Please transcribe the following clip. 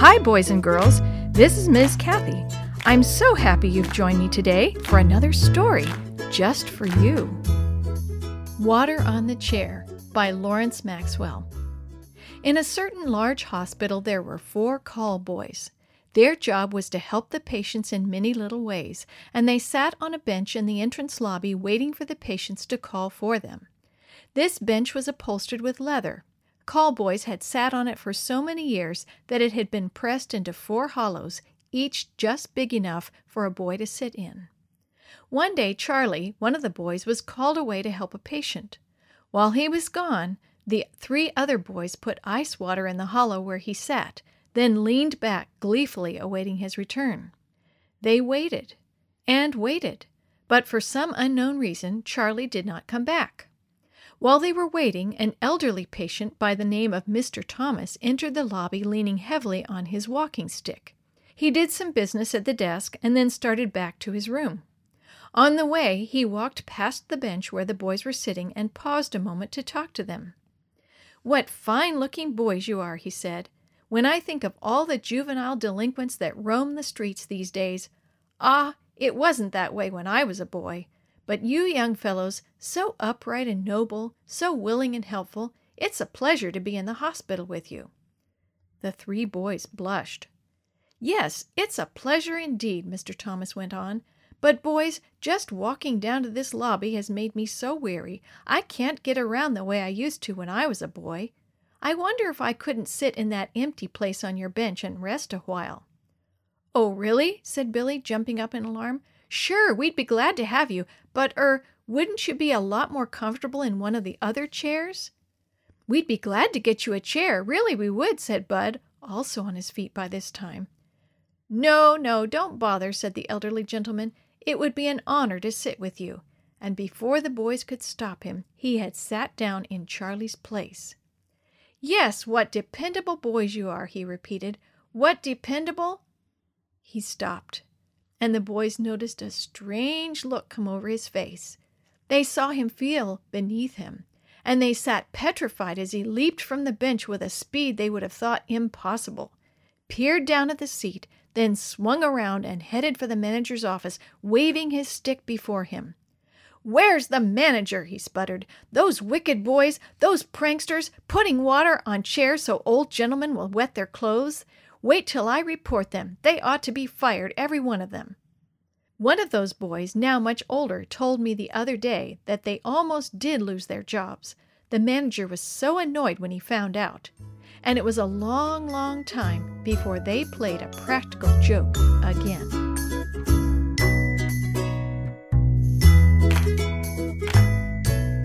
Hi, boys and girls. This is Ms. Kathy. I'm so happy you've joined me today for another story just for you. Water on the Chair by Lawrence Maxwell. In a certain large hospital, there were four call boys. Their job was to help the patients in many little ways, and they sat on a bench in the entrance lobby waiting for the patients to call for them. This bench was upholstered with leather. Call boys had sat on it for so many years that it had been pressed into four hollows, each just big enough for a boy to sit in. One day, Charlie, one of the boys, was called away to help a patient. While he was gone, the three other boys put ice water in the hollow where he sat, then leaned back gleefully awaiting his return. They waited and waited, but for some unknown reason, Charlie did not come back. While they were waiting, an elderly patient by the name of Mr. Thomas entered the lobby leaning heavily on his walking stick. He did some business at the desk and then started back to his room. On the way, he walked past the bench where the boys were sitting and paused a moment to talk to them. What fine looking boys you are, he said. When I think of all the juvenile delinquents that roam the streets these days, ah, it wasn't that way when I was a boy. But you young fellows, so upright and noble, so willing and helpful, it's a pleasure to be in the hospital with you. The three boys blushed. Yes, it's a pleasure indeed, Mr. Thomas went on. But, boys, just walking down to this lobby has made me so weary I can't get around the way I used to when I was a boy. I wonder if I couldn't sit in that empty place on your bench and rest a while. Oh, really? said Billy, jumping up in alarm. Sure, we'd be glad to have you, but er, wouldn't you be a lot more comfortable in one of the other chairs? We'd be glad to get you a chair, really we would, said Bud, also on his feet by this time. No, no, don't bother, said the elderly gentleman. It would be an honor to sit with you. And before the boys could stop him, he had sat down in Charlie's place. Yes, what dependable boys you are, he repeated. What dependable? He stopped and the boys noticed a strange look come over his face. They saw him feel beneath him, and they sat petrified as he leaped from the bench with a speed they would have thought impossible, peered down at the seat, then swung around and headed for the manager's office, waving his stick before him. Where's the manager? he sputtered. Those wicked boys, those pranksters, putting water on chairs so old gentlemen will wet their clothes. Wait till I report them. They ought to be fired, every one of them. One of those boys, now much older, told me the other day that they almost did lose their jobs. The manager was so annoyed when he found out. And it was a long, long time before they played a practical joke again.